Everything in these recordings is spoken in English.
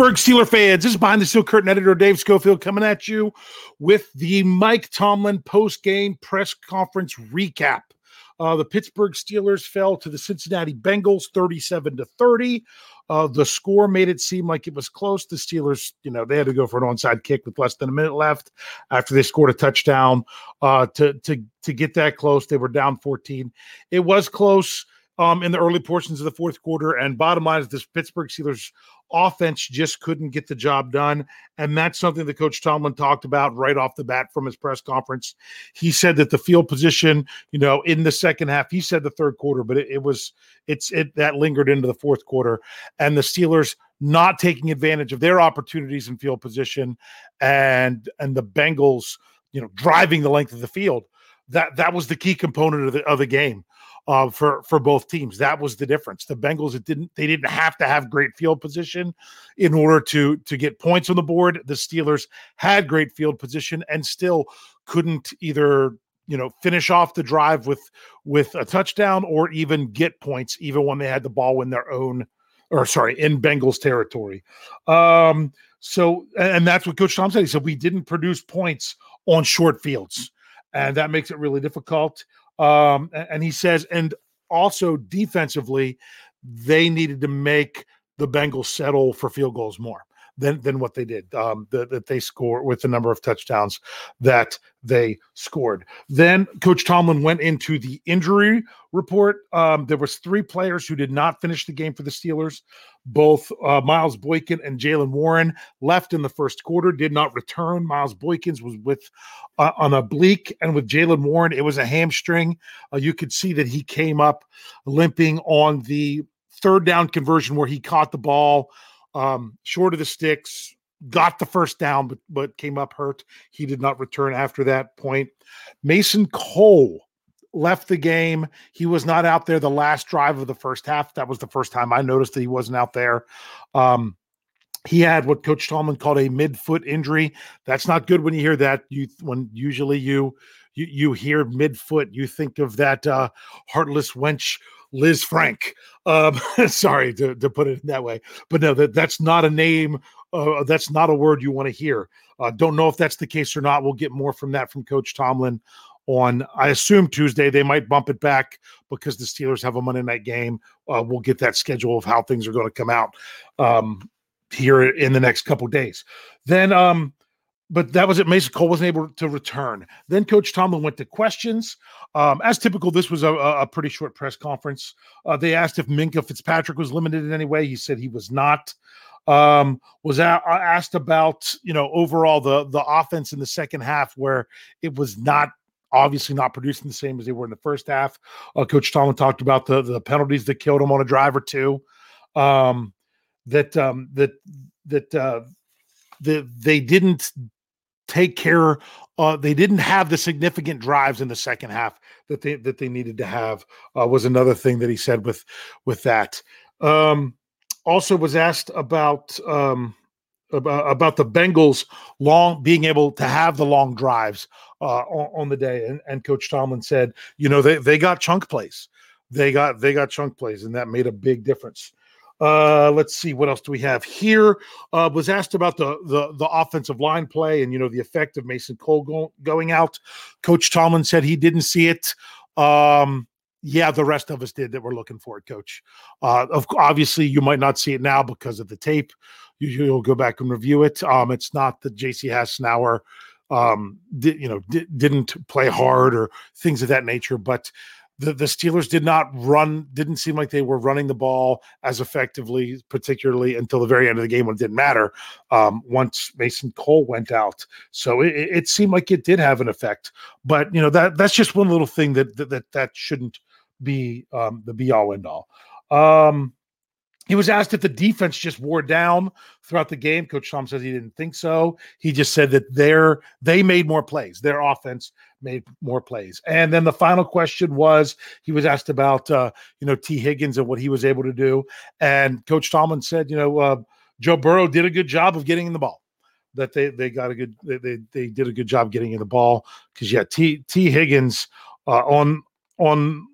Pittsburgh Steeler fans, this is behind the steel curtain editor Dave Schofield coming at you with the Mike Tomlin post game press conference recap. Uh, the Pittsburgh Steelers fell to the Cincinnati Bengals 37 to 30. Uh, the score made it seem like it was close. The Steelers, you know, they had to go for an onside kick with less than a minute left after they scored a touchdown uh, to to to get that close. They were down 14. It was close um, in the early portions of the fourth quarter. And bottom line is this Pittsburgh Steelers offense just couldn't get the job done. And that's something that Coach Tomlin talked about right off the bat from his press conference. He said that the field position, you know, in the second half, he said the third quarter, but it, it was it's it that lingered into the fourth quarter. And the Steelers not taking advantage of their opportunities in field position and and the Bengals, you know, driving the length of the field. That that was the key component of the of the game uh, for for both teams. That was the difference. The Bengals it didn't they didn't have to have great field position in order to to get points on the board. The Steelers had great field position and still couldn't either you know finish off the drive with with a touchdown or even get points even when they had the ball in their own or sorry in Bengals territory. Um, so and that's what Coach Tom said. He said we didn't produce points on short fields, and that makes it really difficult. Um, and he says, and also defensively, they needed to make the Bengals settle for field goals more than than what they did. Um, that, that they score with the number of touchdowns that they scored. Then Coach Tomlin went into the injury report. Um, there was three players who did not finish the game for the Steelers. Both uh, Miles Boykin and Jaylen Warren left in the first quarter, did not return. Miles Boykin's was with uh, on a bleak, and with Jaylen Warren, it was a hamstring. Uh, you could see that he came up limping on the third down conversion where he caught the ball um, short of the sticks, got the first down, but but came up hurt. He did not return after that point. Mason Cole left the game. He was not out there the last drive of the first half. That was the first time I noticed that he wasn't out there. Um, he had what Coach Tomlin called a midfoot injury. That's not good when you hear that. You when usually you you, you hear midfoot, you think of that uh, heartless wench Lisfranc. Um, sorry to, to put it that way, but no, that that's not a name. Uh, that's not a word you want to hear. Uh, don't know if that's the case or not. We'll get more from that from Coach Tomlin on, I assume Tuesday. They might bump it back because the Steelers have a Monday night game. Uh, we'll get that schedule of how things are going to come out um, here in the next couple days. Then, um, but that was it. Mason Cole wasn't able to return. Then Coach Tomlin went to questions. Um, as typical, this was a, a pretty short press conference. Uh, they asked if Minkah Fitzpatrick was limited in any way. He said he was not. Um, was a- asked about you know overall the the offense in the second half where it was not obviously not producing the same as they were in the first half. Uh, Coach Tomlin talked about the the penalties that killed him on a drive or two. Um, that um, that that uh, that they didn't take care. Uh, they didn't have the significant drives in the second half that they that they needed to have. Uh, was another thing that he said with with that. Um, also was asked about um, about, about the Bengals long being able to have the long drives uh, on, on, the day, and, and Coach Tomlin said, you know, they they got chunk plays, they got they got chunk plays, and that made a big difference. Uh, let's see what else do we have here. Uh, was asked about the the the offensive line play and you know the effect of Mason Cole go, going out. Coach Tomlin said he didn't see it. Um, yeah, the rest of us did that we're looking for it, Coach. Uh, of obviously you might not see it now because of the tape. You, you'll go back and review it. Um, it's not that J.C. Hassenauer um, you know, didn't play hard or things of that nature, but the, the Steelers did not run, didn't seem like they were running the ball as effectively, particularly until the very end of the game when it didn't matter. Um, once Mason Cole went out, so it, it, seemed like it did have an effect. But you know that that's just one little thing that that that, that shouldn't be um, the be all end all. Um, he was asked if the defense just wore down throughout the game. Coach Tom says he didn't think so. He just said that their they made more plays. Their offense made more plays. And then the final question was he was asked about uh, you know Tee Higgins and what he was able to do. And Coach Tomlin said, you know, uh, Joe Burrow did a good job of getting in the ball. That they they got a good they they, they did a good job getting in the ball because yeah, T Tee Higgins uh, on on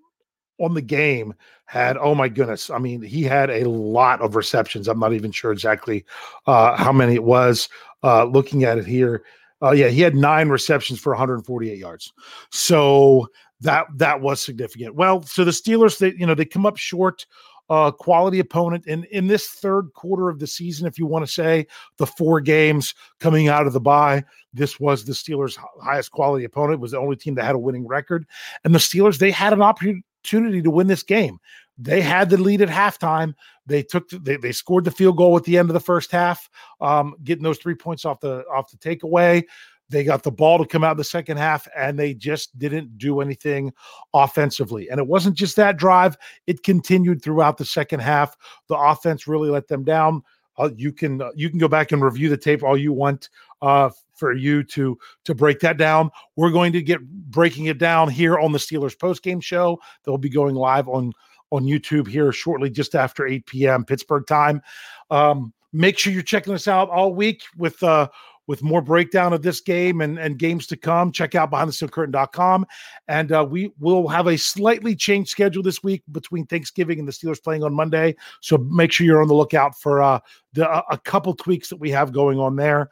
on the game had oh my goodness i mean he had a lot of receptions i'm not even sure exactly uh, how many it was uh, looking at it here uh, yeah he had nine receptions for 148 yards so that that was significant well so the steelers they you know they come up short uh, quality opponent in in this third quarter of the season if you want to say the four games coming out of the bye this was the Steelers' highest quality opponent. Was the only team that had a winning record, and the Steelers they had an opportunity opportunity to win this game. They had the lead at halftime. They took the, they, they scored the field goal at the end of the first half, um, getting those three points off the off the takeaway. They got the ball to come out in the second half, and they just didn't do anything offensively. And it wasn't just that drive; it continued throughout the second half. The offense really let them down. Uh, you can uh, you can go back and review the tape all you want uh, for you to to break that down. We're going to get breaking it down here on the Steelers post game show. They'll be going live on on YouTube here shortly, just after 8 p.m. Pittsburgh time. Um, make sure you're checking us out all week with uh with more breakdown of this game and, and games to come. Check out behindthesteelcurtain.com. And uh, we will have a slightly changed schedule this week between Thanksgiving and the Steelers playing on Monday. So make sure you're on the lookout for uh, the, a couple tweaks that we have going on there.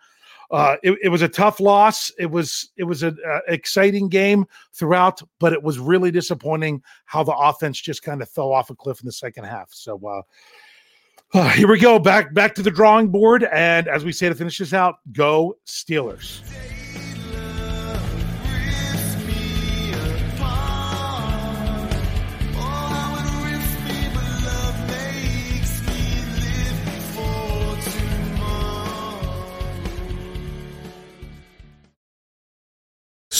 Uh, it, it, was a tough loss. It was it was an exciting game throughout, but it was really disappointing how the offense just kind of fell off a cliff in the second half. So uh, uh, here we go back back to the drawing board, and as we say to finish this out, go Steelers.